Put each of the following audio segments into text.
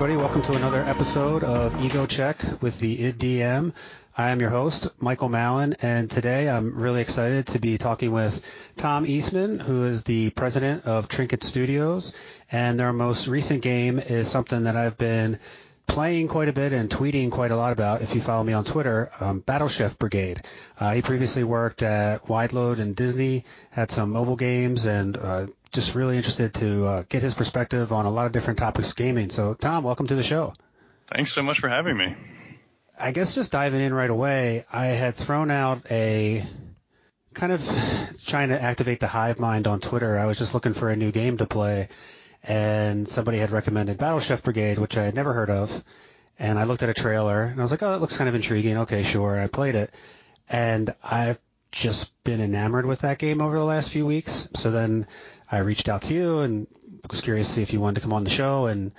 Everybody. Welcome to another episode of Ego Check with the IDDM. I am your host, Michael Mallon, and today I'm really excited to be talking with Tom Eastman, who is the president of Trinket Studios, and their most recent game is something that I've been playing quite a bit and tweeting quite a lot about. If you follow me on Twitter, um, Battle Chef Brigade. Uh, he previously worked at Wideload and Disney, had some mobile games, and uh, just really interested to uh, get his perspective on a lot of different topics of gaming. So, Tom, welcome to the show. Thanks so much for having me. I guess just diving in right away, I had thrown out a kind of trying to activate the hive mind on Twitter. I was just looking for a new game to play, and somebody had recommended Battle Chef Brigade, which I had never heard of. And I looked at a trailer, and I was like, oh, that looks kind of intriguing. Okay, sure. I played it. And I've just been enamored with that game over the last few weeks. So then I reached out to you and was curious to see if you wanted to come on the show. And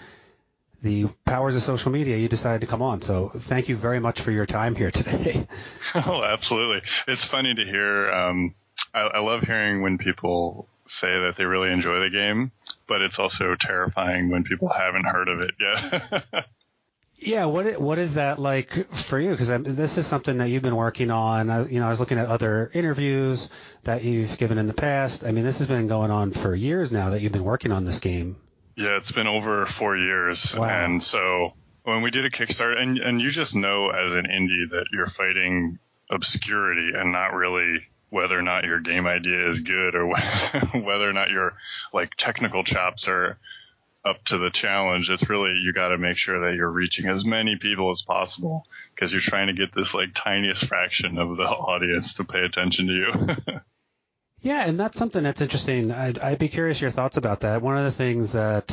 the powers of social media, you decided to come on. So thank you very much for your time here today. oh, absolutely. It's funny to hear. Um, I, I love hearing when people say that they really enjoy the game, but it's also terrifying when people haven't heard of it yet. Yeah, what what is that like for you? Because this is something that you've been working on. I, you know, I was looking at other interviews that you've given in the past. I mean, this has been going on for years now that you've been working on this game. Yeah, it's been over four years, wow. and so when we did a Kickstarter, and and you just know as an indie that you're fighting obscurity and not really whether or not your game idea is good or whether or not your like technical chops are up to the challenge. It's really you got to make sure that you're reaching as many people as possible because you're trying to get this like tiniest fraction of the audience to pay attention to you. yeah, and that's something that's interesting. I'd, I'd be curious your thoughts about that. One of the things that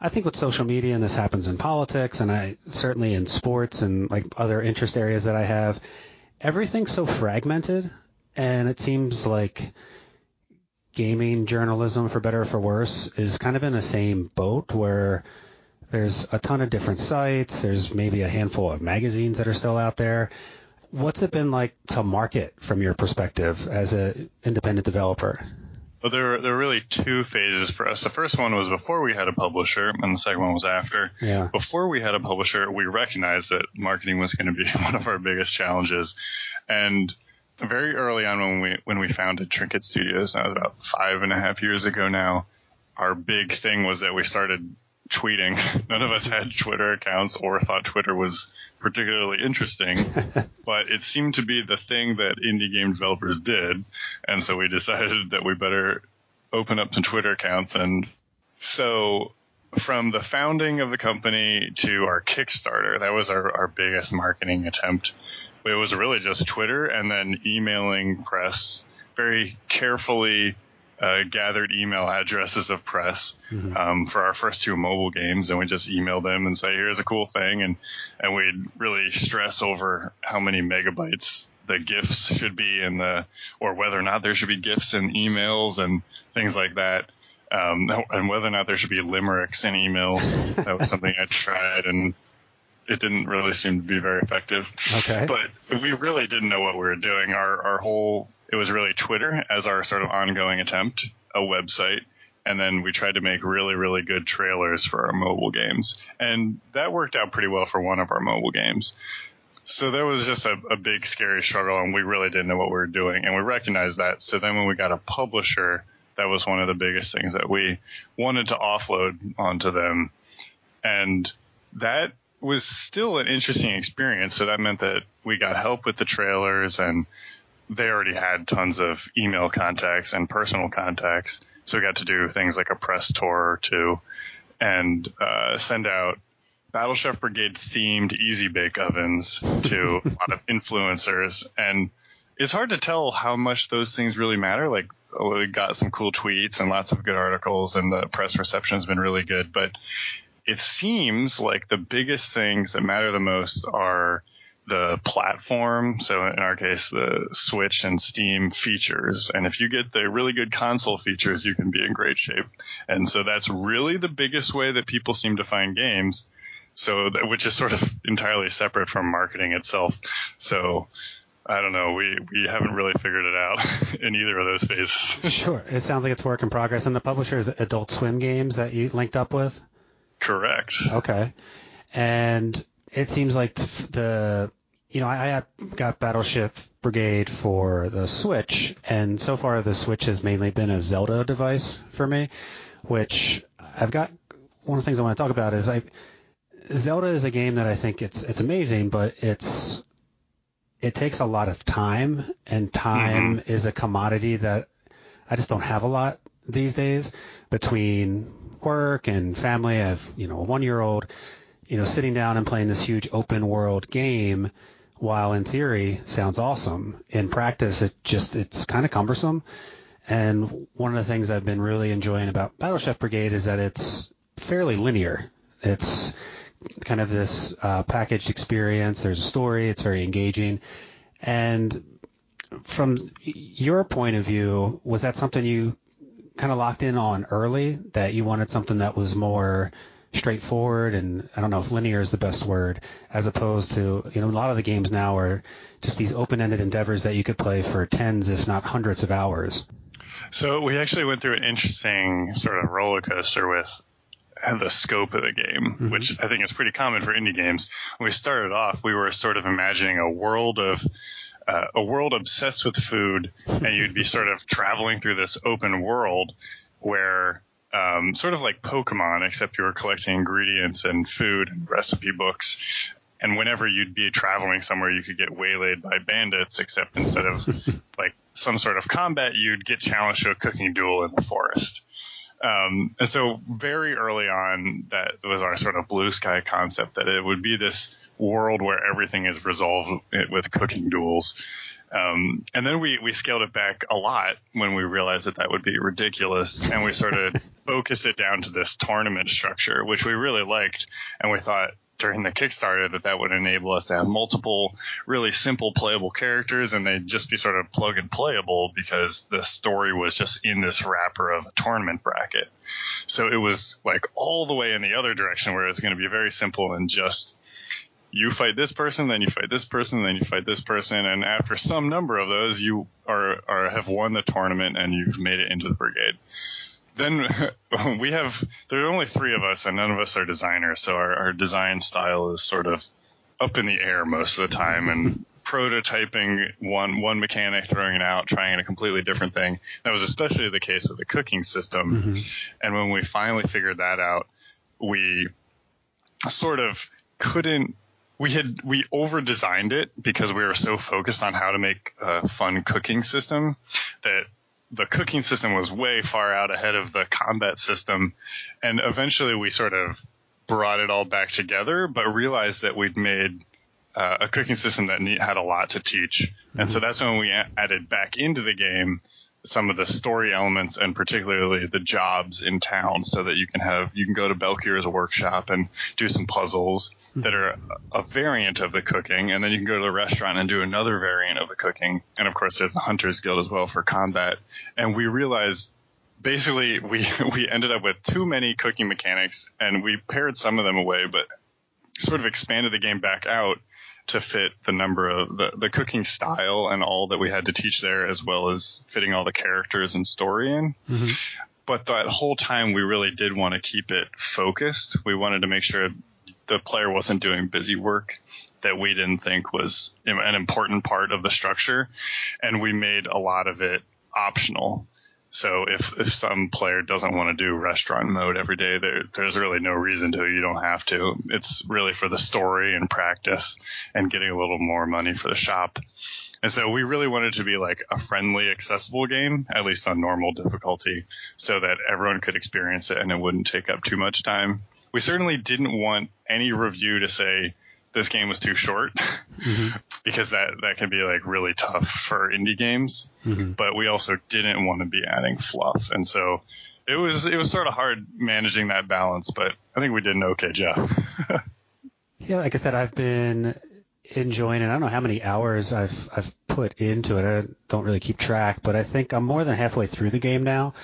I think with social media, and this happens in politics, and I certainly in sports and like other interest areas that I have, everything's so fragmented, and it seems like gaming journalism, for better or for worse, is kind of in the same boat where there's a ton of different sites. There's maybe a handful of magazines that are still out there. What's it been like to market from your perspective as an independent developer? Well, there, there were really two phases for us. The first one was before we had a publisher, and the second one was after. Yeah. Before we had a publisher, we recognized that marketing was going to be one of our biggest challenges. And very early on when we when we founded Trinket Studios, that was about five and a half years ago now. Our big thing was that we started tweeting. None of us had Twitter accounts or thought Twitter was particularly interesting, but it seemed to be the thing that indie game developers did, and so we decided that we better open up some Twitter accounts. And so, from the founding of the company to our Kickstarter, that was our, our biggest marketing attempt it was really just Twitter and then emailing press, very carefully uh, gathered email addresses of press mm-hmm. um, for our first two mobile games, and we just emailed them and say, "Here's a cool thing," and and we'd really stress over how many megabytes the gifts should be in the, or whether or not there should be gifts in emails and things like that. Um, and whether or not there should be limericks in emails. that was something I tried, and it didn't really seem to be very effective. Okay. But we really didn't know what we were doing. Our our whole it was really Twitter as our sort of ongoing attempt, a website, and then we tried to make really really good trailers for our mobile games, and that worked out pretty well for one of our mobile games. So there was just a, a big scary struggle, and we really didn't know what we were doing, and we recognized that. So then when we got a publisher, that was one of the biggest things that we wanted to offload onto them, and that was still an interesting experience. So that meant that we got help with the trailers and they already had tons of email contacts and personal contacts. So we got to do things like a press tour or two and uh, send out Battle Chef Brigade themed easy bake ovens to a lot of influencers. And it's hard to tell how much those things really matter. Like, we got some cool tweets and lots of good articles, and the press reception has been really good. But it seems like the biggest things that matter the most are the platform. So in our case, the Switch and Steam features. And if you get the really good console features, you can be in great shape. And so that's really the biggest way that people seem to find games. So that, which is sort of entirely separate from marketing itself. So I don't know. We we haven't really figured it out in either of those phases. sure. It sounds like it's work in progress. And the publisher is Adult Swim Games that you linked up with. Correct. Okay. And it seems like the, you know, I, got Battle Chef Brigade for the Switch, and so far the Switch has mainly been a Zelda device for me, which I've got. One of the things I want to talk about is I, Zelda is a game that I think it's it's amazing, but it's it takes a lot of time, and time mm-hmm. is a commodity that I just don't have a lot these days between work and family. I have you know a one year old, you know, sitting down and playing this huge open world game. While in theory sounds awesome, in practice it just it's kind of cumbersome. And one of the things I've been really enjoying about Battle Chef Brigade is that it's fairly linear. It's kind of this uh, packaged experience. There's a story. It's very engaging. And from your point of view, was that something you kind of locked in on early that you wanted something that was more straightforward and I don't know if linear is the best word as opposed to you know a lot of the games now are just these open-ended endeavors that you could play for tens if not hundreds of hours. So we actually went through an interesting sort of roller coaster with the scope of the game, mm-hmm. which I think is pretty common for indie games. When we started off, we were sort of imagining a world of uh, a world obsessed with food, and you'd be sort of traveling through this open world where, um, sort of like Pokemon, except you were collecting ingredients and food and recipe books. And whenever you'd be traveling somewhere, you could get waylaid by bandits, except instead of like some sort of combat, you'd get challenged to a cooking duel in the forest. Um, and so very early on, that was our sort of blue sky concept that it would be this world where everything is resolved with cooking duels. Um, and then we, we scaled it back a lot when we realized that that would be ridiculous. And we sort of focused it down to this tournament structure, which we really liked. And we thought, during the Kickstarter that that would enable us to have multiple really simple playable characters and they'd just be sort of plug and playable because the story was just in this wrapper of a tournament bracket. So it was like all the way in the other direction where it was going to be very simple and just you fight this person, then you fight this person, then you fight this person, and after some number of those, you are, are have won the tournament and you've made it into the brigade. Then we have there are only three of us and none of us are designers so our, our design style is sort of up in the air most of the time and prototyping one one mechanic throwing it out trying a completely different thing. That was especially the case with the cooking system. Mm-hmm. and when we finally figured that out we sort of couldn't we had we over designed it because we were so focused on how to make a fun cooking system that the cooking system was way far out ahead of the combat system. And eventually we sort of brought it all back together, but realized that we'd made uh, a cooking system that had a lot to teach. And so mm-hmm. that's when we added back into the game some of the story elements and particularly the jobs in town so that you can have you can go to Belkir's workshop and do some puzzles hmm. that are a variant of the cooking. And then you can go to the restaurant and do another variant of the cooking. And of course there's the hunters guild as well for combat. And we realized basically we we ended up with too many cooking mechanics and we pared some of them away but sort of expanded the game back out to fit the number of the, the cooking style and all that we had to teach there, as well as fitting all the characters and story in. Mm-hmm. But that whole time, we really did want to keep it focused. We wanted to make sure the player wasn't doing busy work that we didn't think was an important part of the structure. And we made a lot of it optional. So if, if some player doesn't want to do restaurant mode every day, there, there's really no reason to. You don't have to. It's really for the story and practice and getting a little more money for the shop. And so we really wanted to be like a friendly, accessible game, at least on normal difficulty, so that everyone could experience it and it wouldn't take up too much time. We certainly didn't want any review to say, this game was too short mm-hmm. because that that can be like really tough for indie games. Mm-hmm. But we also didn't want to be adding fluff, and so it was it was sort of hard managing that balance. But I think we did an okay job. yeah, like I said, I've been enjoying it. I don't know how many hours I've I've put into it. I don't really keep track, but I think I'm more than halfway through the game now.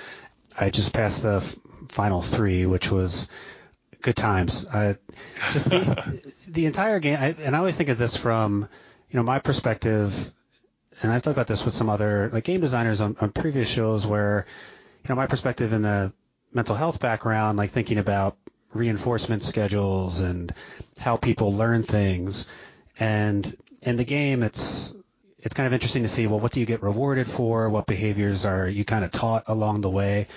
I just passed the final three, which was good times. Uh, just the, the entire game, I, and I always think of this from, you know, my perspective, and I've talked about this with some other like game designers on, on previous shows where, you know, my perspective in the mental health background, like thinking about reinforcement schedules and how people learn things. And in the game, it's it's kind of interesting to see well, what do you get rewarded for? What behaviors are you kind of taught along the way?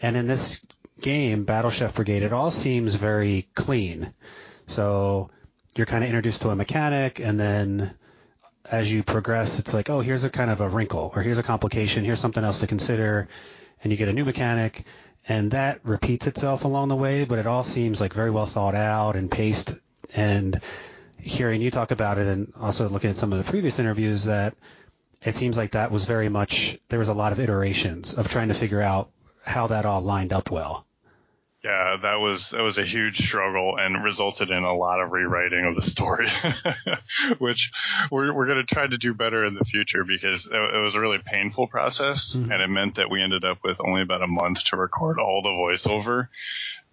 And in this game, Battle Chef Brigade, it all seems very clean. So you're kind of introduced to a mechanic, and then as you progress, it's like, oh, here's a kind of a wrinkle, or here's a complication, here's something else to consider, and you get a new mechanic, and that repeats itself along the way, but it all seems like very well thought out and paced. And hearing you talk about it, and also looking at some of the previous interviews, that it seems like that was very much there was a lot of iterations of trying to figure out how that all lined up well. Yeah, that was that was a huge struggle and resulted in a lot of rewriting of the story, which we're we're going to try to do better in the future because it, it was a really painful process mm-hmm. and it meant that we ended up with only about a month to record all the voiceover.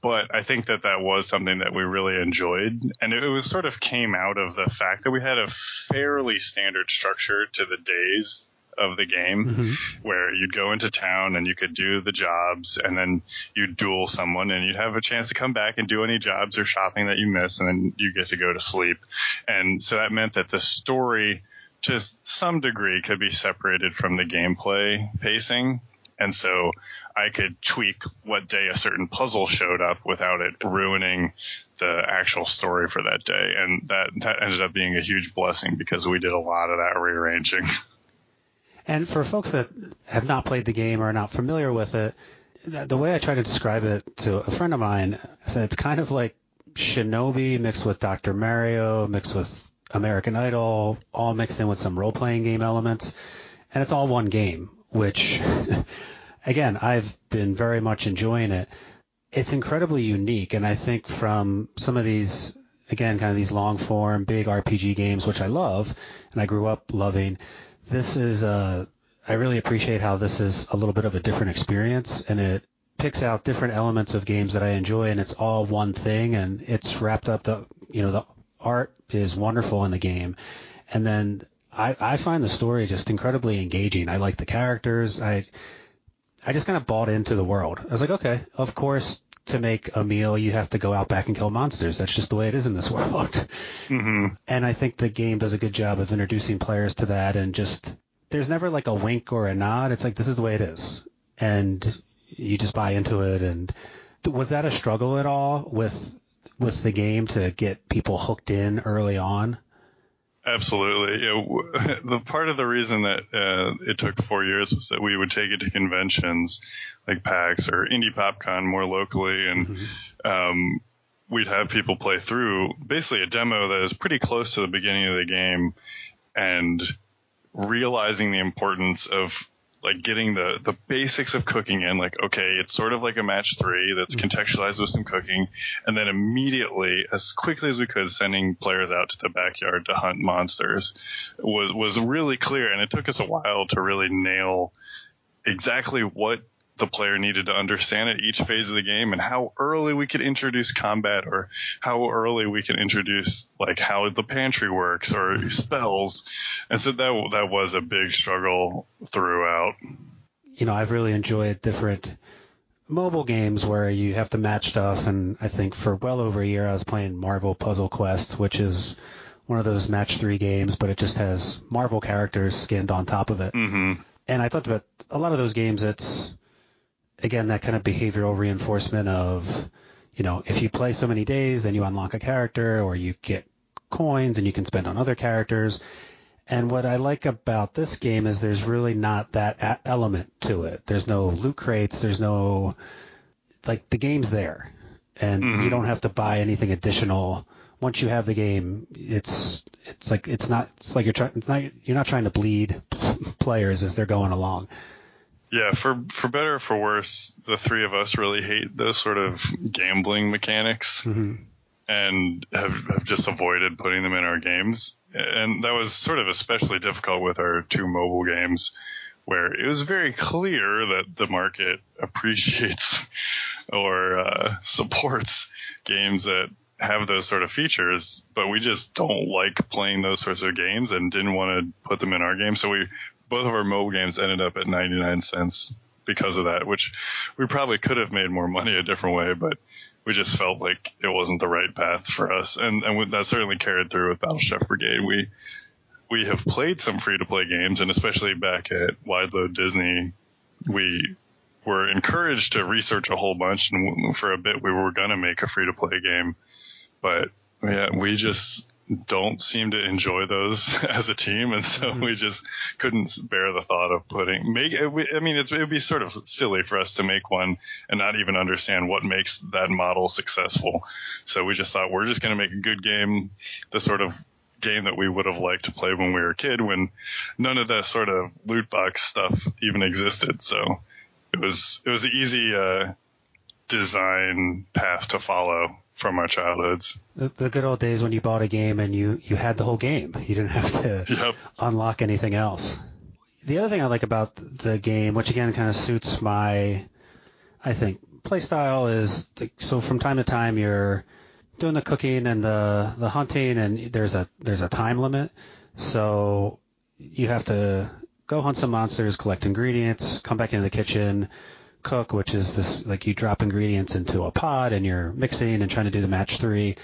But I think that that was something that we really enjoyed, and it, it was sort of came out of the fact that we had a fairly standard structure to the days of the game mm-hmm. where you'd go into town and you could do the jobs and then you'd duel someone and you'd have a chance to come back and do any jobs or shopping that you miss and then you get to go to sleep. And so that meant that the story to some degree could be separated from the gameplay pacing. And so I could tweak what day a certain puzzle showed up without it ruining the actual story for that day. And that, that ended up being a huge blessing because we did a lot of that rearranging. And for folks that have not played the game or are not familiar with it, the way I try to describe it to a friend of mine, so it's kind of like Shinobi mixed with Dr. Mario, mixed with American Idol, all mixed in with some role playing game elements. And it's all one game, which, again, I've been very much enjoying it. It's incredibly unique. And I think from some of these, again, kind of these long form, big RPG games, which I love and I grew up loving, this is uh, I really appreciate how this is a little bit of a different experience, and it picks out different elements of games that I enjoy, and it's all one thing, and it's wrapped up. The you know the art is wonderful in the game, and then I, I find the story just incredibly engaging. I like the characters. I I just kind of bought into the world. I was like, okay, of course, to make a meal, you have to go out back and kill monsters. That's just the way it is in this world. Mm-hmm. And I think the game does a good job of introducing players to that and just, there's never like a wink or a nod. It's like, this is the way it is. And you just buy into it. And was that a struggle at all with, with the game to get people hooked in early on? Absolutely. Yeah, the part of the reason that uh, it took four years was that we would take it to conventions like PAX or Indie PopCon more locally, and mm-hmm. um, we'd have people play through basically a demo that is pretty close to the beginning of the game, and realizing the importance of like getting the the basics of cooking in like okay it's sort of like a match three that's mm-hmm. contextualized with some cooking and then immediately as quickly as we could sending players out to the backyard to hunt monsters was was really clear and it took us a while to really nail exactly what the player needed to understand at each phase of the game and how early we could introduce combat or how early we can introduce like how the pantry works or spells. And so that that was a big struggle throughout. You know, I've really enjoyed different mobile games where you have to match stuff and I think for well over a year I was playing Marvel Puzzle Quest, which is one of those match three games, but it just has Marvel characters skinned on top of it. Mm-hmm. And I thought about a lot of those games. It's again, that kind of behavioral reinforcement of, you know, if you play so many days, then you unlock a character or you get coins and you can spend on other characters. And what I like about this game is there's really not that element to it. There's no loot crates. There's no, like, the game's there. And mm-hmm. you don't have to buy anything additional. Once you have the game, it's, it's like, it's not, it's like you're trying, it's not, you're not trying to bleed players as they're going along. Yeah, for for better or for worse, the three of us really hate those sort of gambling mechanics, mm-hmm. and have have just avoided putting them in our games. And that was sort of especially difficult with our two mobile games, where it was very clear that the market appreciates or uh, supports games that have those sort of features, but we just don't like playing those sorts of games and didn't want to put them in our game. So we both of our mobile games ended up at 99 cents because of that, which we probably could have made more money a different way, but we just felt like it wasn't the right path for us. And, and that certainly carried through with Battle Chef Brigade. We, we have played some free to play games and especially back at Wideload Disney, we were encouraged to research a whole bunch and for a bit we were going to make a free to play game, but yeah, we just don't seem to enjoy those as a team, and so mm-hmm. we just couldn't bear the thought of putting make. I mean, it's, it would be sort of silly for us to make one and not even understand what makes that model successful. So we just thought we're just going to make a good game, the sort of game that we would have liked to play when we were a kid, when none of the sort of loot box stuff even existed. So it was it was an easy uh, design path to follow from our childhoods. The, the, good old days when you bought a game and you, you had the whole game. You didn't have to yep. unlock anything else. The other thing I like about the game, which again kind of suits my, I think, play style is the, so from time to time you're doing the cooking and the, the hunting and there's a, there's a time limit. So you have to go hunt some monsters, collect ingredients, come back into the kitchen, cook, which is this like you drop ingredients into a pot and you're mixing and trying to do the match three.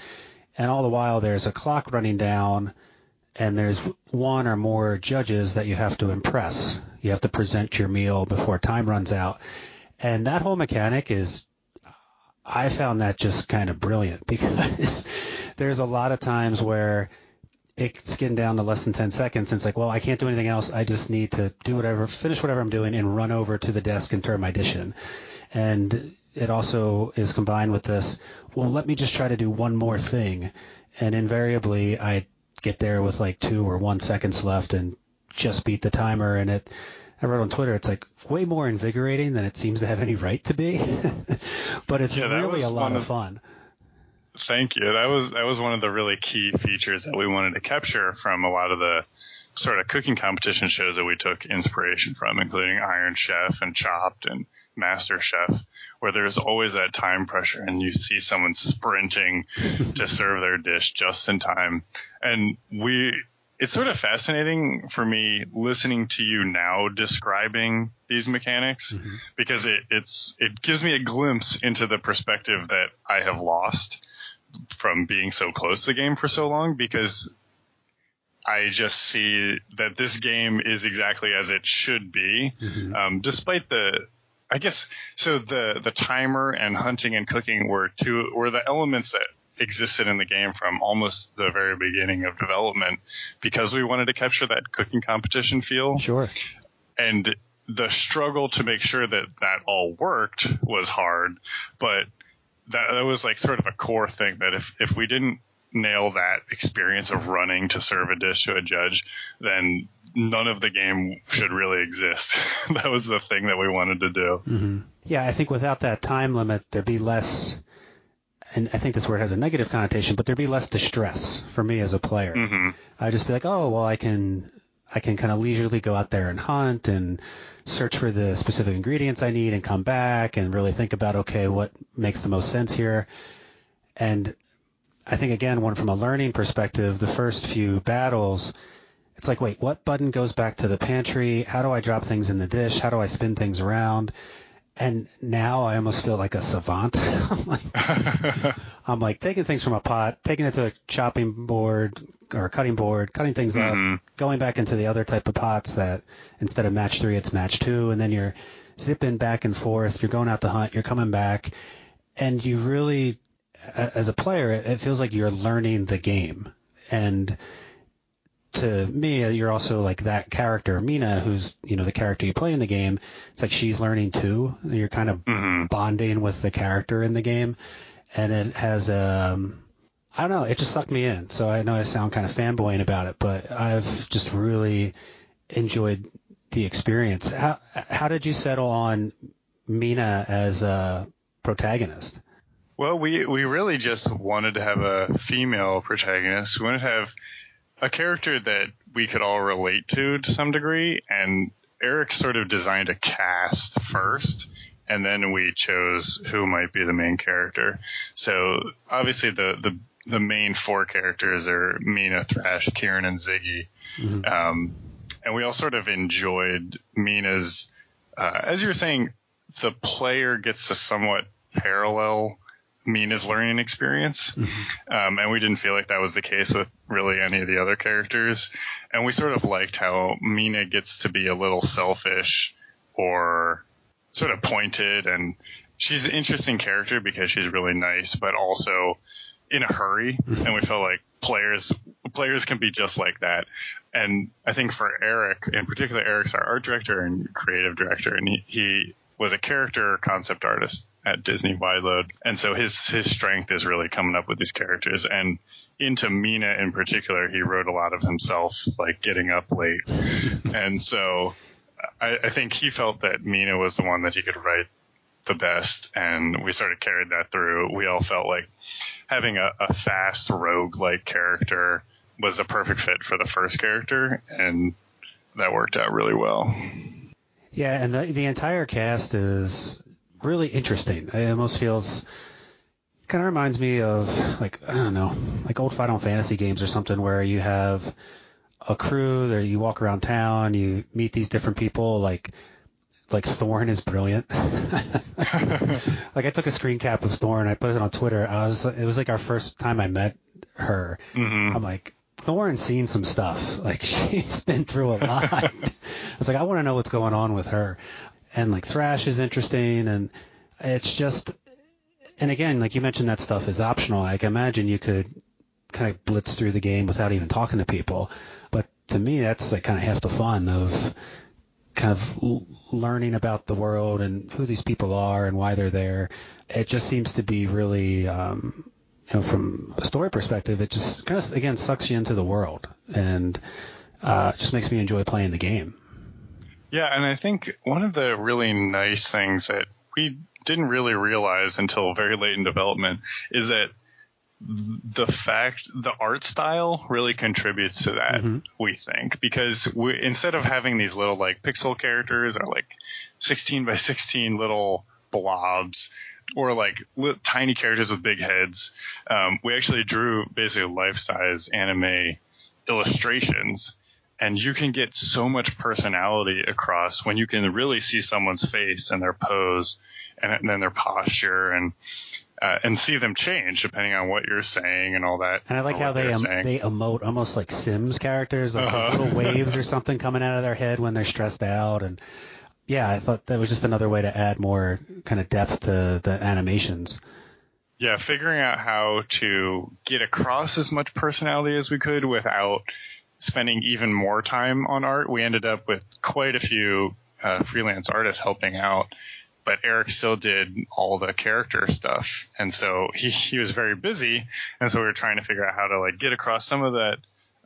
And all the while there's a clock running down and there's one or more judges that you have to impress. You have to present your meal before time runs out. And that whole mechanic is I found that just kind of brilliant because there's a lot of times where it's getting down to less than 10 seconds. And it's like, well, I can't do anything else. I just need to do whatever, finish whatever I'm doing and run over to the desk and turn my dish in. And it also is combined with this, well, let me just try to do one more thing. And invariably, I get there with like two or one seconds left and just beat the timer. And it, I wrote on Twitter, it's like way more invigorating than it seems to have any right to be. but it's yeah, really a lot of fun. Thank you. That was that was one of the really key features that we wanted to capture from a lot of the sort of cooking competition shows that we took inspiration from, including Iron Chef and Chopped and Master Chef, where there's always that time pressure and you see someone sprinting to serve their dish just in time. And we it's sort of fascinating for me listening to you now describing these mechanics mm-hmm. because it, it's it gives me a glimpse into the perspective that I have lost from being so close to the game for so long because I just see that this game is exactly as it should be, mm-hmm. um, despite the. I guess so. The the timer and hunting and cooking were two were the elements that existed in the game from almost the very beginning of development because we wanted to capture that cooking competition feel. Sure. And the struggle to make sure that that all worked was hard, but that, that was like sort of a core thing that if, if we didn't nail that experience of running to serve a dish to a judge, then none of the game should really exist. that was the thing that we wanted to do. Mm-hmm. Yeah, I think without that time limit, there'd be less, and I think this word has a negative connotation, but there'd be less distress for me as a player. Mm-hmm. I'd just be like, oh, well, I can, I can kind of leisurely go out there and hunt and search for the specific ingredients I need and come back and really think about, okay, what makes the most sense here. And I think again, one from a learning perspective, the first few battles, it's like, wait, what button goes back to the pantry? How do I drop things in the dish? How do I spin things around? And now I almost feel like a savant. I'm, like, I'm like taking things from a pot, taking it to a chopping board, or cutting board, cutting things mm-hmm. up, going back into the other type of pots that instead of match three, it's match two, and then you're zipping back and forth. You're going out to hunt, you're coming back, and you really, as a player, it feels like you're learning the game. And to me, you're also like that character, Mina, who's you know the character you play in the game. It's like she's learning too. You're kind of mm-hmm. bonding with the character in the game, and it has um I don't know. It just sucked me in. So I know I sound kind of fanboying about it, but I've just really enjoyed the experience. How how did you settle on Mina as a protagonist? Well, we we really just wanted to have a female protagonist. We wanted to have a character that we could all relate to to some degree, and Eric sort of designed a cast first, and then we chose who might be the main character. So obviously the the the main four characters are Mina, Thrash, Kieran, and Ziggy. Mm-hmm. Um, and we all sort of enjoyed Mina's uh, as you were saying, the player gets to somewhat parallel Mina's learning experience. Mm-hmm. Um, and we didn't feel like that was the case with really any of the other characters. And we sort of liked how Mina gets to be a little selfish or sort of pointed and she's an interesting character because she's really nice, but also in a hurry. Mm-hmm. And we felt like players, players can be just like that. And I think for Eric, in particular, Eric's our art director and creative director, and he, he was a character concept artist at Disney Wideload. And so his, his strength is really coming up with these characters. And into Mina in particular, he wrote a lot of himself, like getting up late. and so I, I think he felt that Mina was the one that he could write the best. And we sort of carried that through. We all felt like having a, a fast rogue like character was a perfect fit for the first character. And that worked out really well. Yeah, and the the entire cast is really interesting. It almost feels kind of reminds me of like I don't know, like old Final Fantasy games or something where you have a crew that you walk around town, you meet these different people like like Thorn is brilliant. like I took a screen cap of Thorn, I put it on Twitter. I was it was like our first time I met her. Mm-hmm. I'm like Thorn's seen some stuff. Like she's been through a lot. it's like I want to know what's going on with her. And like Thrash is interesting, and it's just. And again, like you mentioned, that stuff is optional. Like imagine you could kind of blitz through the game without even talking to people. But to me, that's like kind of half the fun of kind of learning about the world and who these people are and why they're there. It just seems to be really um, you know, from a story perspective, it just kind of again sucks you into the world and uh, just makes me enjoy playing the game. Yeah, and I think one of the really nice things that we didn't really realize until very late in development is that the fact the art style really contributes to that mm-hmm. we think because we, instead of having these little like pixel characters or like 16 by 16 little blobs or like little, tiny characters with big heads. Um, we actually drew basically life size anime illustrations and you can get so much personality across when you can really see someone's face and their pose and, and then their posture and uh, and see them change depending on what you're saying and all that. And I like how they um, they emote almost like Sims characters, like uh-huh. little waves or something coming out of their head when they're stressed out, and yeah, I thought that was just another way to add more kind of depth to the animations. Yeah, figuring out how to get across as much personality as we could without spending even more time on art. We ended up with quite a few uh, freelance artists helping out, but Eric still did all the character stuff, and so he he was very busy, and so we were trying to figure out how to like get across some of that,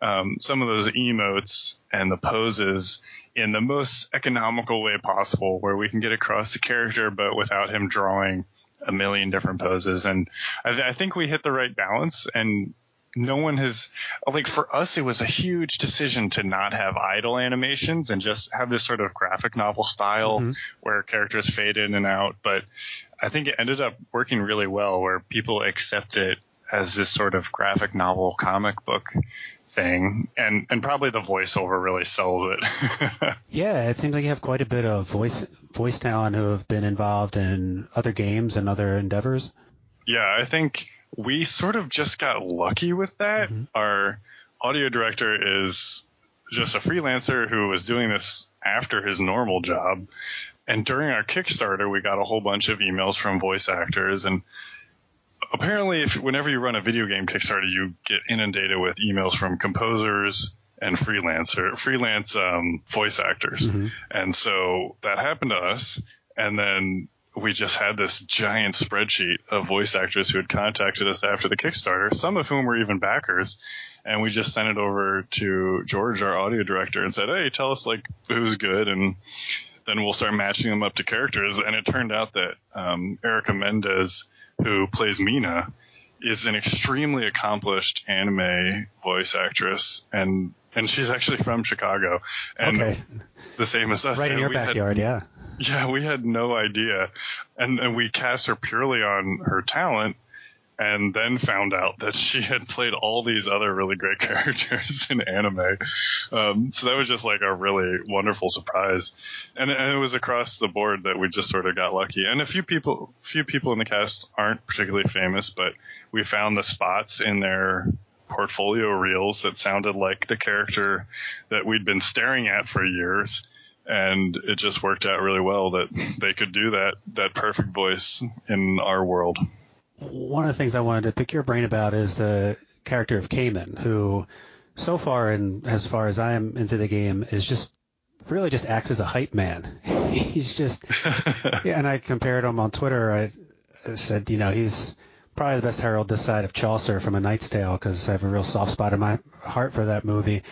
um, some of those emotes and the poses in the most economical way possible where we can get across the character but without him drawing a million different poses and I, I, think we hit the right balance and no one has like for us it was a huge decision to not have idle animations and just have this sort of graphic novel style mm-hmm. where characters fade in and out but i think it ended up working really well where people accept it as this sort of graphic novel comic book thing, and and probably the voiceover really sells it. yeah, it seems like you have quite a bit of voice voice talent who have been involved in other games and other endeavors. Yeah, I think we sort of just got lucky with that. Mm-hmm. Our audio director is just a freelancer who was doing this after his normal job. And during our Kickstarter, we got a whole bunch of emails from voice actors and apparently, if whenever you run a video game Kickstarter, you get inundated with emails from composers and freelancer freelance um, voice actors, mm-hmm. and so that happened to us. And then we just had this giant spreadsheet of voice actors who had contacted us after the Kickstarter, some of whom were even backers. And we just sent it over to George, our audio director, and said, "Hey, tell us like who's good, and then we'll start matching them up to characters." And it turned out that um, Erica Mendez who plays Mina, is an extremely accomplished anime voice actress, and and she's actually from Chicago, and okay. the same as us. Right in your backyard, had, yeah. Yeah, we had no idea, and and we cast her purely on her talent, and then found out that she had played all these other really great characters in anime. Um, so that was just like a really wonderful surprise, and, and, it was across the board that we just sort of got lucky. And a few people, few people in the cast aren't particularly famous, but we found the spots in their portfolio reels that sounded like the character that we'd been staring at for years and it just worked out really well that they could do that that perfect voice in our world. One of the things I wanted to pick your brain about is the character of Cayman, who so far and as far as I am into the game is just really just acts as a hype man. he's just yeah, and I compared him on Twitter. I, I said, you know, he's probably the best herald this side of Chaucer from A Knight's Tale because I have a real soft spot in my heart for that movie.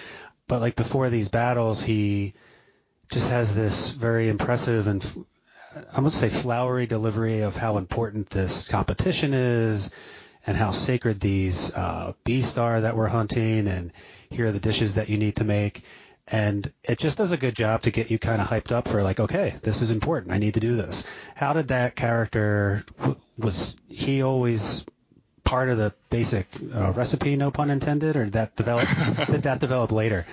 But like before these battles, he just has this very impressive and I would say flowery delivery of how important this competition is and how sacred these uh, beasts are that we're hunting and here are the dishes that you need to make. And it just does a good job to get you kind of hyped up for like, okay, this is important. I need to do this. How did that character, was he always part of the basic uh, recipe, no pun intended, or did that develop, did that develop later?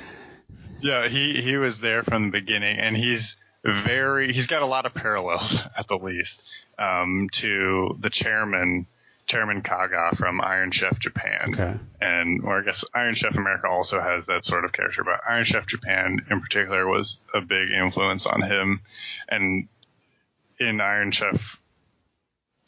Yeah, he he was there from the beginning, and he's very he's got a lot of parallels at the least um, to the chairman Chairman Kaga from Iron Chef Japan. Okay. And or I guess Iron Chef America also has that sort of character, but Iron Chef Japan in particular was a big influence on him. And in Iron Chef,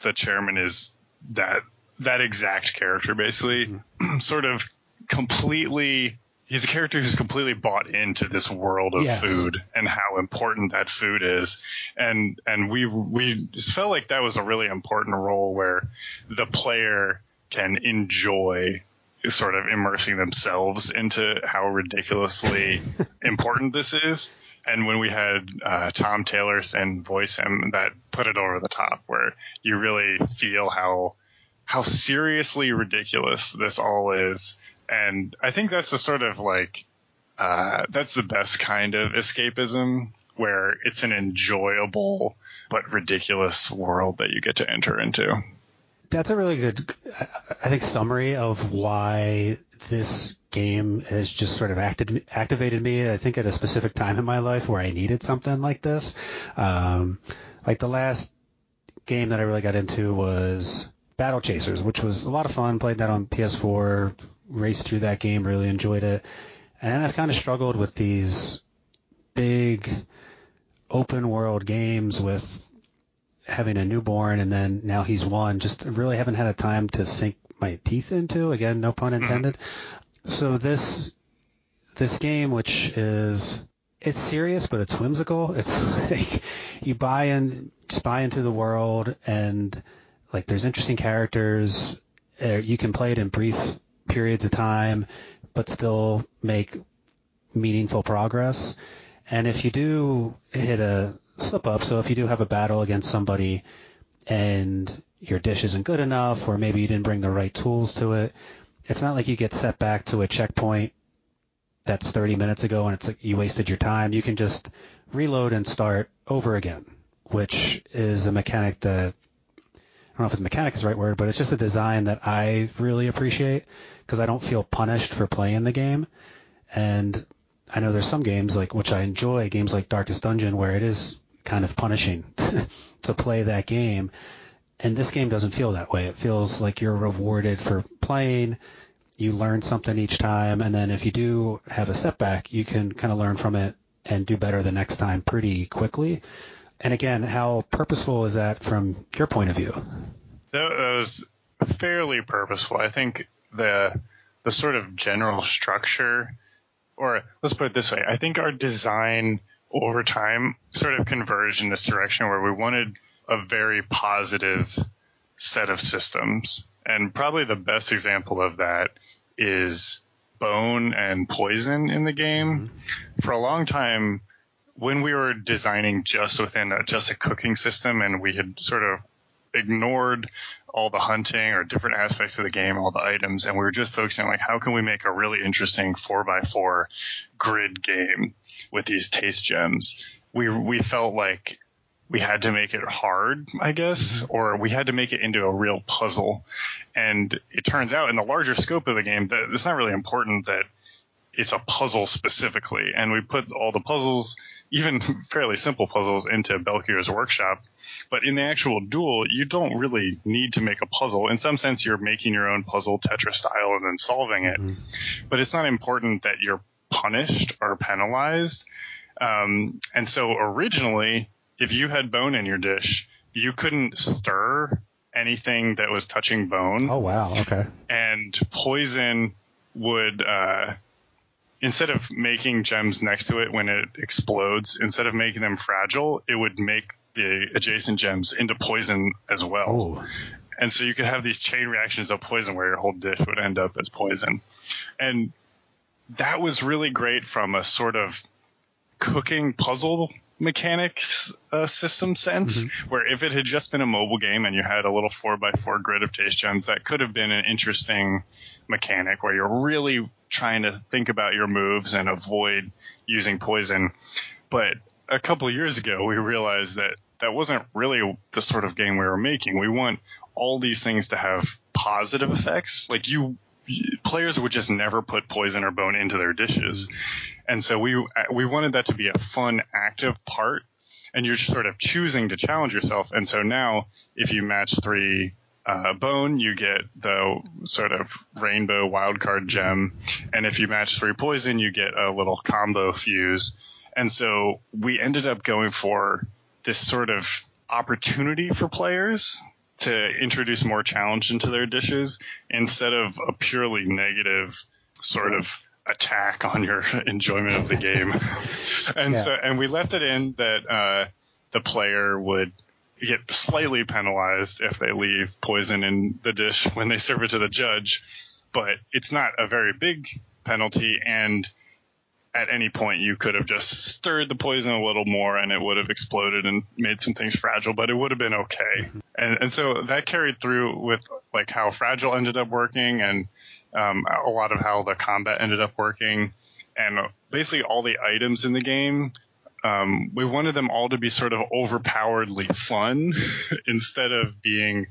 the chairman is that that exact character basically, mm-hmm. sort of completely he's a character who's completely bought into this world of yes. food and how important that food is. And and we we just felt like that was a really important role where the player can enjoy sort of immersing themselves into how ridiculously important this is. And when we had uh, Tom Taylor and voice him, that put it over the top, where you really feel how how seriously ridiculous this all is, and I think that's the sort of like uh, that's the best kind of escapism where it's an enjoyable but ridiculous world that you get to enter into. That's a really good, I think, summary of why this game has just sort of acted, activated me. I think at a specific time in my life where I needed something like this. Um, like the last game that I really got into was Battle Chasers, which was a lot of fun. Played that on PS4 raced through that game, really enjoyed it. And I've kind of struggled with these big open world games with having a newborn and then now he's one. Just really haven't had a time to sink my teeth into. Again, no pun mm-hmm. intended. Mm-hmm. So this this game, which is it's serious but it's whimsical. It's like you buy in, just buy into the world, and like there's interesting characters. Uh, you can play it in brief periods of time, but still make meaningful progress. And if you do hit a slip up, so if you do have a battle against somebody and your dish isn't good enough, or maybe you didn't bring the right tools to it, it's not like you get set back to a checkpoint that's 30 minutes ago and it's like you wasted your time. You can just reload and start over again, which is a mechanic that I don't know if the mechanic is the right word, but it's just a design that I really appreciate because I don't feel punished for playing the game. And I know there's some games like which I enjoy, games like Darkest Dungeon, where it is kind of punishing to play that game. And this game doesn't feel that way. It feels like you're rewarded for playing. You learn something each time, and then if you do have a setback, you can kind of learn from it and do better the next time pretty quickly. And again, how purposeful is that from your point of view? That was fairly purposeful. I think the the sort of general structure, or let's put it this way, I think our design over time sort of converged in this direction where we wanted a very positive set of systems. And probably the best example of that is bone and poison in the game. Mm-hmm. For a long time, when we were designing just within a, just a cooking system and we had sort of ignored all the hunting or different aspects of the game, all the items, and we were just focusing on like how can we make a really interesting four by four grid game with these taste gems. We we felt like we had to make it hard, I guess, mm-hmm. or we had to make it into a real puzzle. And it turns out in the larger scope of the game that it's not really important that it's a puzzle specifically. And we put all the puzzles, even fairly simple puzzles, into Belkir's workshop. But in the actual duel, you don't really need to make a puzzle. In some sense, you're making your own puzzle Tetris style and then solving it. Mm-hmm. But it's not important that you're punished or penalized. Um, and so originally, if you had bone in your dish, you couldn't stir anything that was touching bone. Oh wow, okay. And poison would uh, instead of making gems next to it when it explodes, instead of making them fragile, it would make the adjacent gems into poison as well. Ooh. And so you could have these chain reactions of poison where your whole dish would end up as poison. And that was really great from a sort of cooking puzzle mechanics uh, system sense, mm-hmm. where if it had just been a mobile game and you had a little four by four grid of taste gems, that could have been an interesting mechanic where you're really trying to think about your moves and avoid using poison. But a couple years ago, we realized that that wasn't really the sort of game we were making. We want all these things to have positive effects. Like you, players would just never put poison or bone into their dishes. And so we, we wanted that to be a fun, active part. And you're sort of choosing to challenge yourself. And so now if you match three uh, bone, you get the sort of rainbow wildcard gem. And if you match three poison, you get a little combo fuse. And so we ended up going for this sort of opportunity for players to introduce more challenge into their dishes instead of a purely negative sort of attack on your enjoyment of the game. and yeah. so, and we left it in that, uh, the player would get slightly penalized if they leave poison in the dish when they serve it to the judge, but it's not a very big penalty and at any point you could have just stirred the poison a little more and it would have exploded and made some things fragile, but it would have been okay. And, and so that carried through with like how fragile ended up working and um, a lot of how the combat ended up working and basically all the items in the game um, we wanted them all to be sort of overpoweredly fun instead of being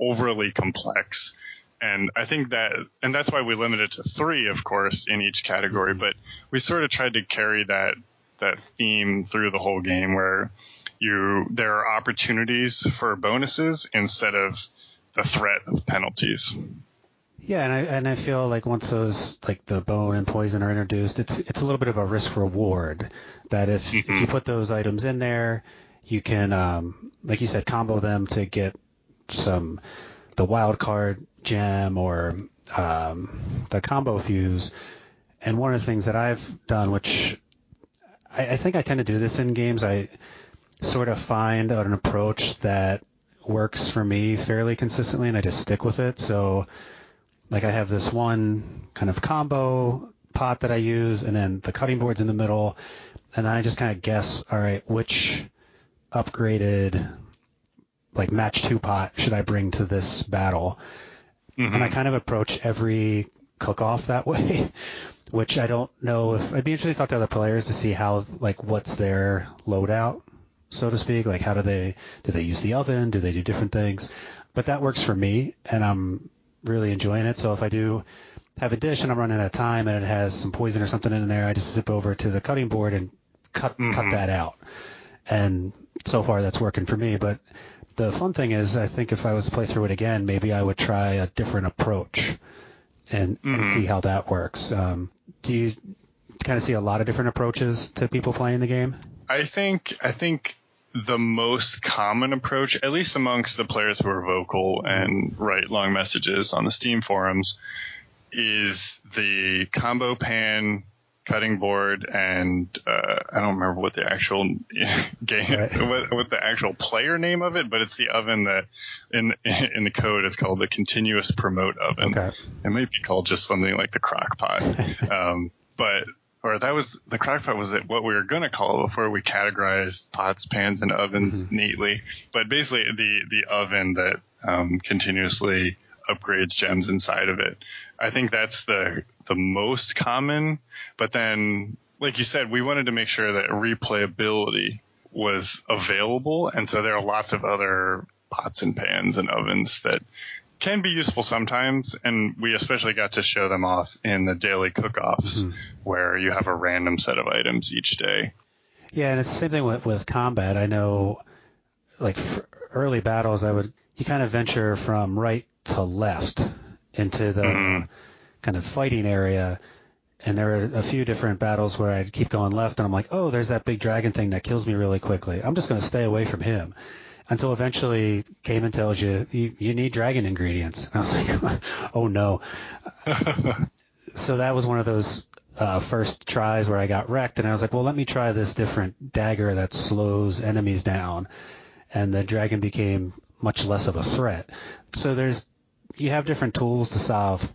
overly complex. And I think that, and that's why we limited to three, of course, in each category. But we sort of tried to carry that that theme through the whole game, where you there are opportunities for bonuses instead of the threat of penalties. Yeah, and I and I feel like once those like the bone and poison are introduced, it's it's a little bit of a risk reward. That if, mm-hmm. if you put those items in there, you can, um, like you said, combo them to get some the wild card gem or um, the combo fuse. And one of the things that I've done, which I, I think I tend to do this in games, I sort of find out an approach that works for me fairly consistently, and I just stick with it. So, like, I have this one kind of combo pot that I use, and then the cutting board's in the middle, and then I just kind of guess, all right, which upgraded like match two pot should I bring to this battle? Mm-hmm. And I kind of approach every cook off that way, which I don't know if I'd be interested to talk to other players to see how like what's their loadout, so to speak. Like how do they do they use the oven? Do they do different things? But that works for me, and I'm really enjoying it. So if I do have a dish and I'm running out of time and it has some poison or something in there, I just zip over to the cutting board and cut mm-hmm. cut that out. And so far that's working for me. But the fun thing is, I think if I was to play through it again, maybe I would try a different approach and, mm-hmm. and see how that works. Um, do you kind of see a lot of different approaches to people playing the game? I think I think the most common approach, at least amongst the players who are vocal and write long messages on the Steam forums, is the combo pan cutting board and uh, I don't remember what the actual game right. what, what, the actual player name of it, but it's the oven that in in the code is called the continuous promote oven. Okay. It might be called just something like the crock pot. um, but or that was the crock pot was what we were going to call it before we categorized pots, pans, and ovens mm-hmm. neatly. But basically, the the oven that um, continuously upgrades gems inside of it. I think that's the the most common. But then, like you said, we wanted to make sure that replayability was available, and so there are lots of other pots and pans and ovens that can be useful sometimes, and we especially got to show them off in the daily cook-offs, mm-hmm. where you have a random set of items each day. Yeah, and it's the same thing with, with combat. I know, like early battles, I would you kind of venture from right to left into the mm-hmm. kind of fighting area. And there are a few different battles where I'd keep going left, and I'm like, oh, there's that big dragon thing that kills me really quickly. I'm just going to stay away from him until eventually Cayman tells you, you you need dragon ingredients. And I was like, oh no. so that was one of those uh, first tries where I got wrecked, and I was like, well, let me try this different dagger that slows enemies down. And the dragon became much less of a threat. So there's you have different tools to solve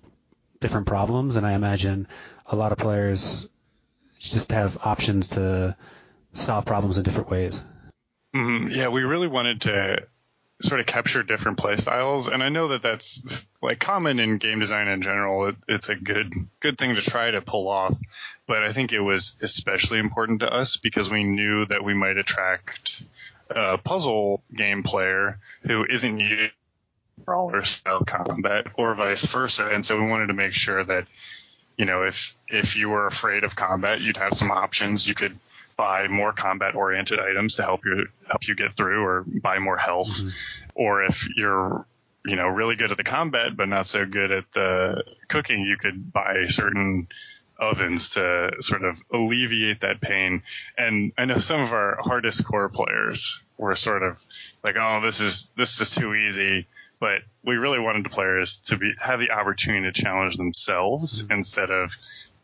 different problems, and I imagine a lot of players just have options to solve problems in different ways. Mm-hmm. Yeah, we really wanted to sort of capture different play styles, and I know that that's like common in game design in general. It, it's a good good thing to try to pull off, but I think it was especially important to us because we knew that we might attract a puzzle game player who isn't used brawler style combat or vice versa. And so we wanted to make sure that, you know, if, if you were afraid of combat, you'd have some options. You could buy more combat oriented items to help you, help you get through or buy more health. Mm-hmm. Or if you're, you know, really good at the combat, but not so good at the cooking, you could buy certain ovens to sort of alleviate that pain. And I know some of our hardest core players were sort of like, oh, this is this is too easy. But we really wanted the players to be have the opportunity to challenge themselves mm-hmm. instead of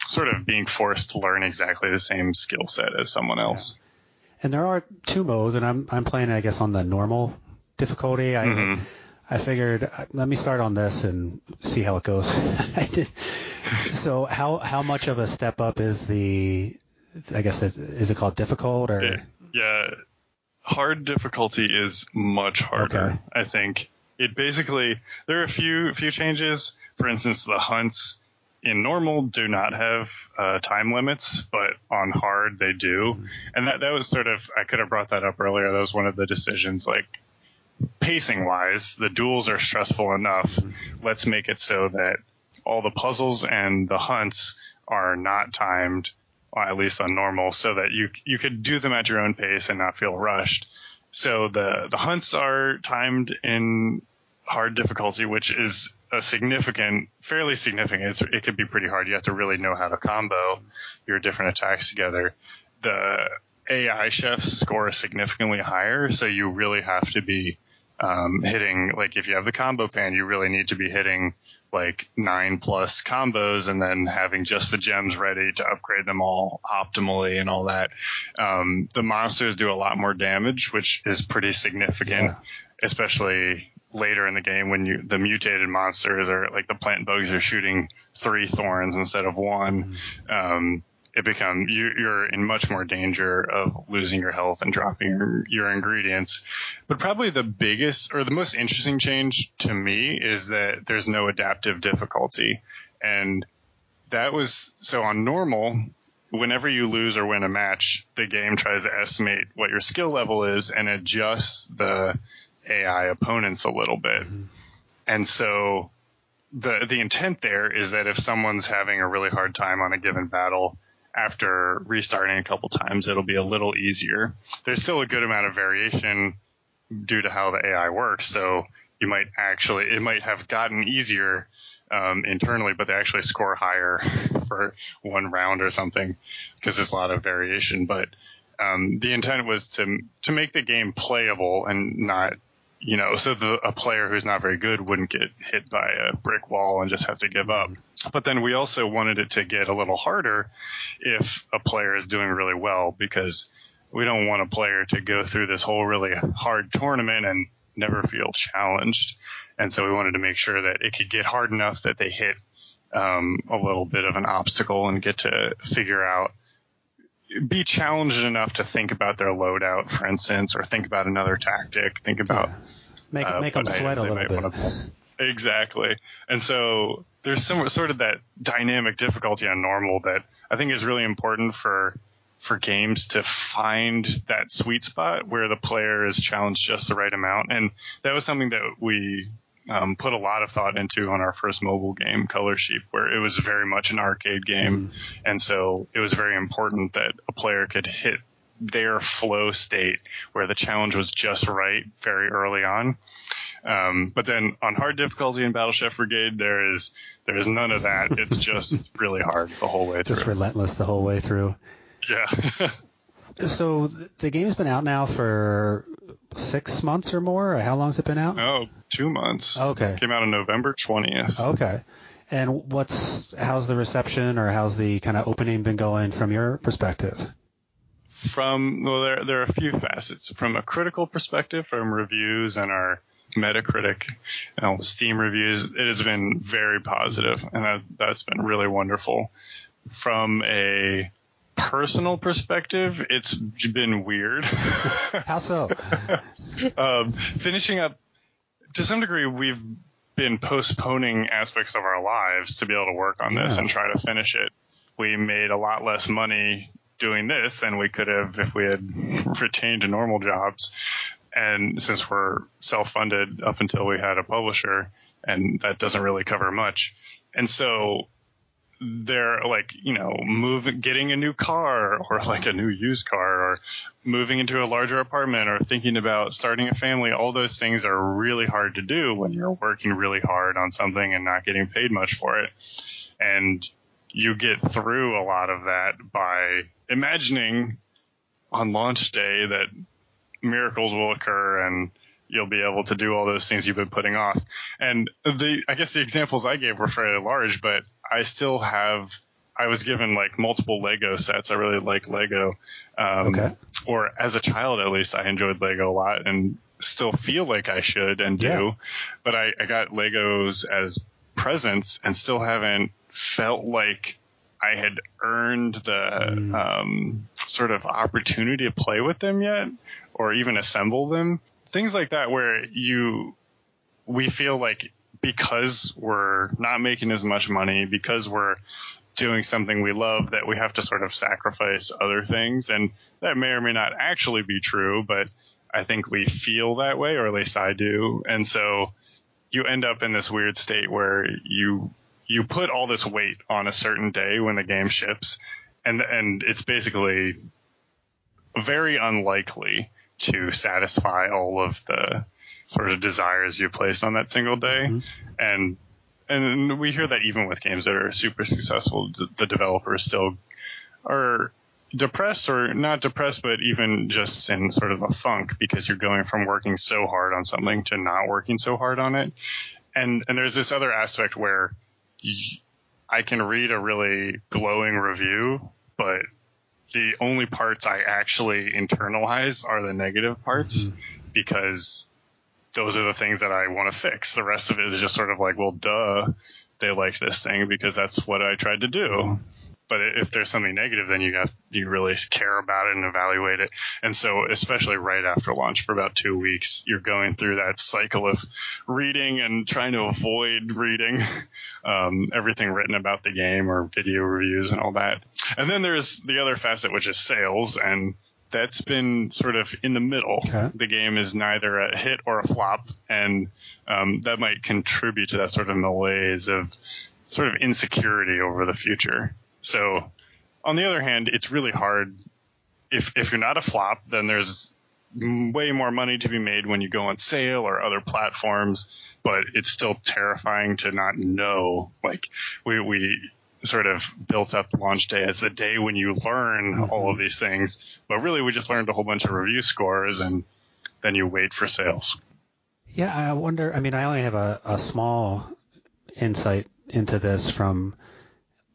sort of being forced to learn exactly the same skill set as someone else. Yeah. And there are two modes, and I'm I'm playing, I guess, on the normal difficulty. I mm-hmm. I figured uh, let me start on this and see how it goes. I did. So how how much of a step up is the? I guess it, is it called difficult or? yeah, hard difficulty is much harder. Okay. I think it basically there are a few few changes. For instance, the hunts in normal do not have uh, time limits, but on hard they do. Mm-hmm. And that that was sort of I could have brought that up earlier. That was one of the decisions. Like pacing wise, the duels are stressful enough. Let's make it so that all the puzzles and the hunts are not timed, at least on normal, so that you you could do them at your own pace and not feel rushed. So the the hunts are timed in hard difficulty, which is a significant, fairly significant. It's, it could be pretty hard. You have to really know how to combo your different attacks together. The AI chefs score significantly higher, so you really have to be um, hitting like if you have the combo pan, you really need to be hitting like nine plus combos and then having just the gems ready to upgrade them all optimally and all that. Um, the monsters do a lot more damage, which is pretty significant, yeah. especially later in the game when you the mutated monsters are like the plant bugs are shooting three thorns instead of one. Mm-hmm. Um, it become you, are in much more danger of losing your health and dropping your, your, ingredients. But probably the biggest or the most interesting change to me is that there's no adaptive difficulty, and that was so on normal. Whenever you lose or win a match, the game tries to estimate what your skill level is and adjust the AI opponents a little bit. Mm-hmm. And so the the intent there is that if someone's having a really hard time on a given battle, after restarting a couple times, it'll be a little easier. There's still a good amount of variation due to how the AI works. So you might actually, it might have gotten easier um, internally, but they actually score higher for one round or something because there's a lot of variation. But um, the intent was to to make the game playable and not you know, so the, a player who's not very good wouldn't get hit by a brick wall and just have to give up. But then we also wanted it to get a little harder if a player is doing really well because we don't want a player to go through this whole really hard tournament and never feel challenged. And so we wanted to make sure that it could get hard enough that they hit um, a little bit of an obstacle and get to figure out be challenged enough to think about their loadout, for instance, or think about another tactic. Think about yeah. make uh, make them sweat a little bit. Exactly, and so there's some sort of that dynamic difficulty on normal that I think is really important for for games to find that sweet spot where the player is challenged just the right amount, and that was something that we um, put a lot of thought into on our first mobile game, Color Sheep, where it was very much an arcade game, mm-hmm. and so it was very important that a player could hit their flow state where the challenge was just right very early on. Um, but then on hard difficulty in Battle Chef Brigade, there is there is none of that. It's just really hard the whole way through. Just relentless the whole way through. Yeah. so the game's been out now for six months or more. Or how long's it been out? Oh, two months. Okay. It came out on November twentieth. Okay. And what's how's the reception or how's the kind of opening been going from your perspective? From well, there there are a few facets. From a critical perspective, from reviews and our Metacritic, you know, Steam reviews, it has been very positive, and that, that's been really wonderful. From a personal perspective, it's been weird. How so? um, finishing up, to some degree, we've been postponing aspects of our lives to be able to work on yeah. this and try to finish it. We made a lot less money doing this than we could have if we had retained normal jobs. And since we're self-funded up until we had a publisher, and that doesn't really cover much. And so they're like, you know, moving, getting a new car or like a new used car or moving into a larger apartment or thinking about starting a family. All those things are really hard to do when you're working really hard on something and not getting paid much for it. And you get through a lot of that by imagining on launch day that miracles will occur and you'll be able to do all those things you've been putting off. And the, I guess the examples I gave were fairly large, but I still have, I was given like multiple Lego sets. I really like Lego. Um, okay. Or as a child, at least, I enjoyed Lego a lot and still feel like I should and do. Yeah. But I, I got Legos as presents and still haven't felt like I had earned the mm. um, sort of opportunity to play with them yet or even assemble them. Things like that where you, we feel like because we're not making as much money, because we're doing something we love, that we have to sort of sacrifice other things. And that may or may not actually be true, but I think we feel that way, or at least I do. And so you end up in this weird state where you, you put all this weight on a certain day when the game ships and, and it's basically very unlikely to satisfy all of the sort of desires you place on that single day. Mm-hmm. And and we hear that even with games that are super successful, the developers still are depressed or not depressed, but even just in sort of a funk because you're going from working so hard on something to not working so hard on it. And and there's this other aspect where I can read a really glowing review, but the only parts I actually internalize are the negative parts mm-hmm. because those are the things that I want to fix. The rest of it is just sort of like, well, duh, they like this thing because that's what I tried to do. But if there's something negative, then you got you really care about it and evaluate it. And so, especially right after launch for about two weeks, you're going through that cycle of reading and trying to avoid reading um, everything written about the game or video reviews and all that. And then there's the other facet, which is sales and that's been sort of in the middle. Okay. The game is neither a hit or a flop, and um, that might contribute to that sort of malaise of sort of insecurity over the future. So, on the other hand, it's really hard. If if you're not a flop, then there's way more money to be made when you go on sale or other platforms. But it's still terrifying to not know. Like we we sort of built up launch day as the day when you learn mm-hmm. all of these things. But really, we just learned a whole bunch of review scores, and then you wait for sales. Yeah, I wonder. I mean, I only have a, a small insight into this from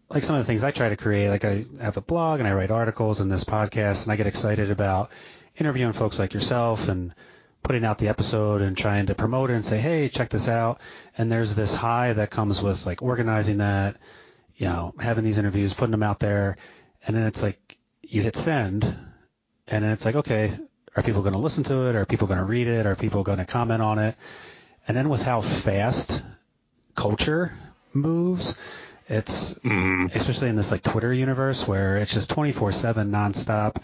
like some of the things I try to create, like I have a blog and I write articles and this podcast and I get excited about interviewing folks like yourself and putting out the episode and trying to promote it and say, hey, check this out. And there's this high that comes with like organizing that, you know, having these interviews, putting them out there. And then it's like you hit send and then it's like, okay, are people going to listen to it? Are people going to read it? Are people going to comment on it? And then with how fast culture moves, it's mm. especially in this like Twitter universe where it's just 24/7 nonstop.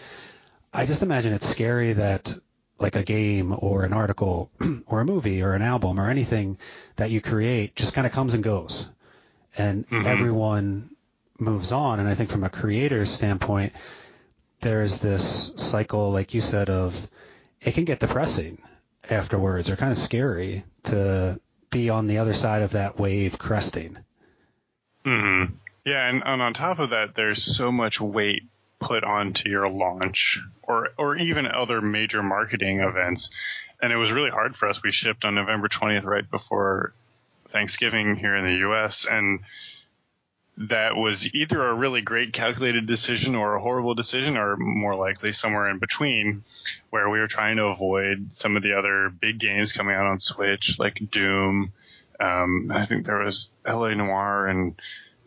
I just imagine it's scary that like a game or an article or a movie or an album or anything that you create just kind of comes and goes and mm-hmm. everyone moves on and i think from a creator's standpoint there's this cycle like you said of it can get depressing afterwards or kind of scary to be on the other side of that wave cresting mm-hmm. yeah and, and on top of that there's so much weight put onto your launch or or even other major marketing events. And it was really hard for us. We shipped on November 20th, right before Thanksgiving here in the U.S. and that was either a really great calculated decision or a horrible decision or more likely somewhere in between where we were trying to avoid some of the other big games coming out on Switch like Doom. Um, I think there was LA Noire and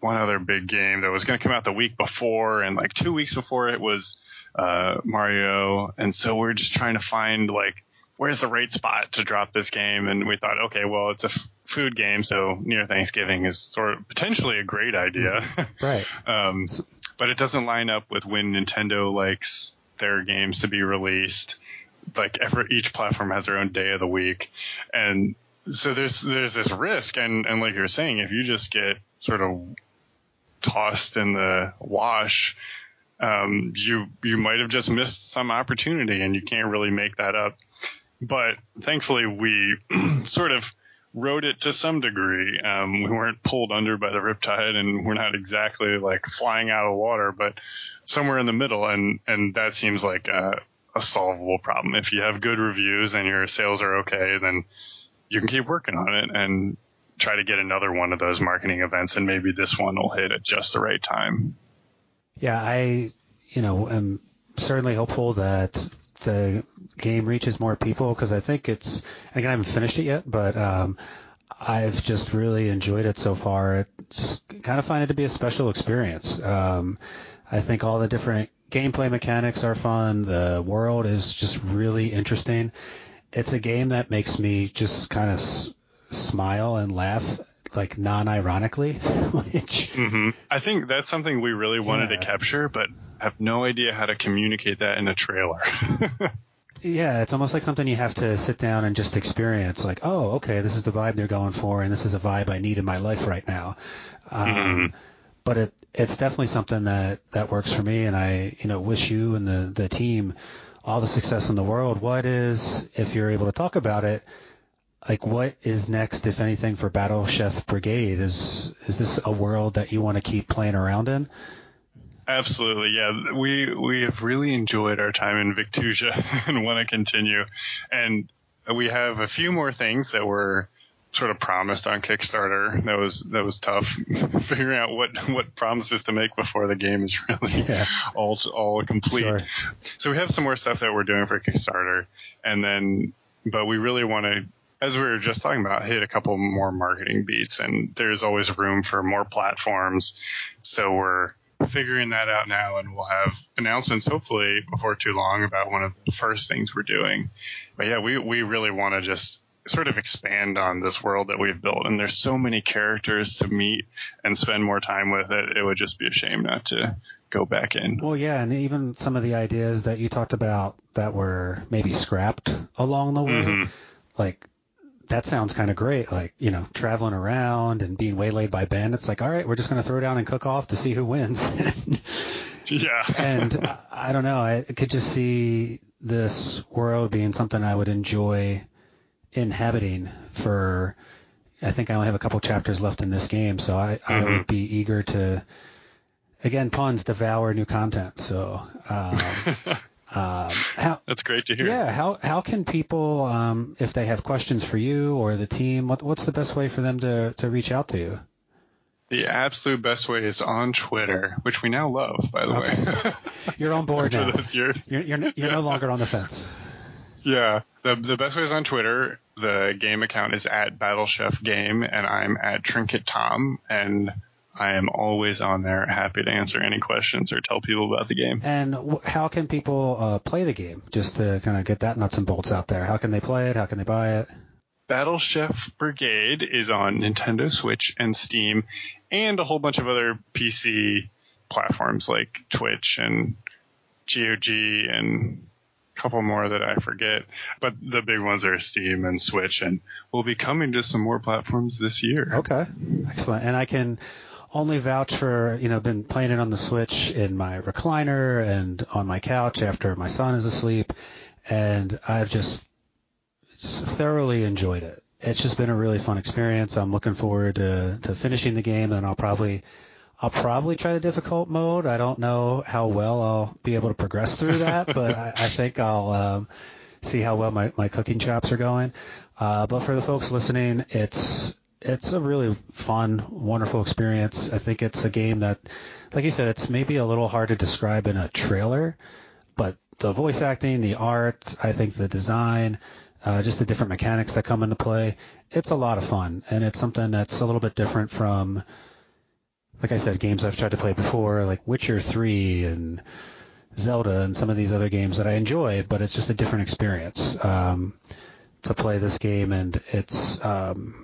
one other big game that was going to come out the week before, and like two weeks before it was uh, Mario, and so we're just trying to find like where's the right spot to drop this game, and we thought, okay, well it's a f- food game, so near Thanksgiving is sort of potentially a great idea, right? um, but it doesn't line up with when Nintendo likes their games to be released. Like every each platform has their own day of the week, and so there's there's this risk, and and like you're saying, if you just get sort of tossed in the wash, um, you you might have just missed some opportunity, and you can't really make that up. But thankfully, we sort of rode it to some degree. Um, we weren't pulled under by the riptide, and we're not exactly like flying out of water, but somewhere in the middle, and and that seems like a, a solvable problem. If you have good reviews and your sales are okay, then you can keep working on it, and try to get another one of those marketing events, and maybe this one will hit at just the right time. Yeah, I, you know, am certainly hopeful that the game reaches more people because I think it's. Again, I haven't finished it yet, but um, I've just really enjoyed it so far. It just kind of find it to be a special experience. Um, I think all the different gameplay mechanics are fun. The world is just really interesting. It's a game that makes me just kind of smile and laugh like non-ironically, which mm-hmm. I think that's something we really wanted yeah. to capture, but have no idea how to communicate that in a trailer. yeah, it's almost like something you have to sit down and just experience. Like, oh, okay, this is the vibe they're going for, and this is a vibe I need in my life right now. Um, mm-hmm. But it it's definitely something that that works for me, and I you know wish you and the the team all the success in the world. What is if you're able to talk about it? Like what is next, if anything, for Battle Chef Brigade? Is is this a world that you want to keep playing around in? Absolutely, yeah. We we have really enjoyed our time in Victusia and want to continue. And we have a few more things that were sort of promised on Kickstarter. That was that was tough figuring out what what promises to make before the game is really yeah. all all complete. Sure. So we have some more stuff that we're doing for Kickstarter, and then but we really want to as we were just talking about, hit a couple more marketing beats, and there's always room for more platforms. So we're figuring that out now, and we'll have announcements hopefully before too long about one of the first things we're doing. But yeah, we we really want to just sort of expand on this world that we've built, and there's so many characters to meet and spend more time with it. It would just be a shame not to go back in. Well, yeah, and even some of the ideas that you talked about that were maybe scrapped along the way, mm-hmm. like that sounds kind of great. Like, you know, traveling around and being waylaid by bandits. Like, all right, we're just going to throw down and cook off to see who wins. yeah. and I, I don't know. I could just see this world being something I would enjoy inhabiting for. I think I only have a couple chapters left in this game, so I, mm-hmm. I would be eager to, again, puns, devour new content. So, um, Um, how, That's great to hear. Yeah. How how can people, um, if they have questions for you or the team, what what's the best way for them to to reach out to you? The absolute best way is on Twitter, which we now love, by the okay. way. you're on board now. Those years. You're you're, you're yeah. no longer on the fence. Yeah, the the best way is on Twitter. The game account is at Battle Chef Game, and I'm at Trinket Tom, and I am always on there, happy to answer any questions or tell people about the game. And how can people uh, play the game? Just to kind of get that nuts and bolts out there. How can they play it? How can they buy it? Battle Chef Brigade is on Nintendo Switch and Steam, and a whole bunch of other PC platforms like Twitch and GOG and a couple more that I forget, but the big ones are Steam and Switch, and we'll be coming to some more platforms this year. Okay, excellent. And I can only vouch for you know been playing it on the Switch in my recliner and on my couch after my son is asleep, and I've just just thoroughly enjoyed it. It's just been a really fun experience. I'm looking forward to, to finishing the game, and I'll probably I'll probably try the difficult mode. I don't know how well I'll be able to progress through that, but I, I think I'll um, see how well my, my cooking chops are going. Uh, but for the folks listening, it's it's a really fun, wonderful experience. I think it's a game that, like you said, it's maybe a little hard to describe in a trailer, but the voice acting, the art, I think the design, uh, just the different mechanics that come into play, it's a lot of fun, and it's something that's a little bit different from like I said, games I've tried to play before, like Witcher 3 and Zelda and some of these other games that I enjoy, but it's just a different experience um, to play this game, and it's um,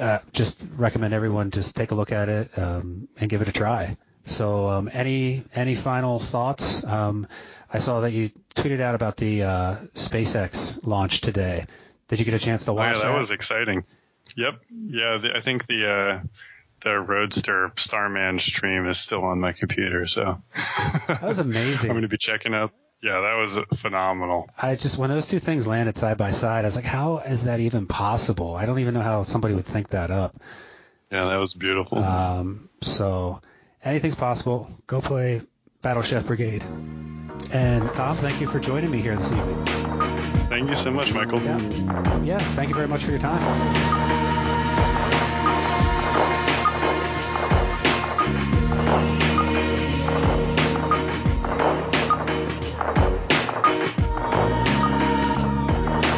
uh, just recommend everyone just take a look at it um, and give it a try. So, um, any any final thoughts? Um, I saw that you tweeted out about the uh, SpaceX launch today. Did you get a chance to watch oh, yeah, that? that? was exciting. Yep. Yeah, the, I think the uh, the Roadster Starman stream is still on my computer, so that was amazing. I'm going to be checking out. Yeah, that was phenomenal. I just when those two things landed side by side, I was like, how is that even possible? I don't even know how somebody would think that up. Yeah, that was beautiful. Um, so anything's possible. Go play Battle Chef Brigade. And Tom, thank you for joining me here this evening. Thank you so much, Michael. Yeah, yeah thank you very much for your time.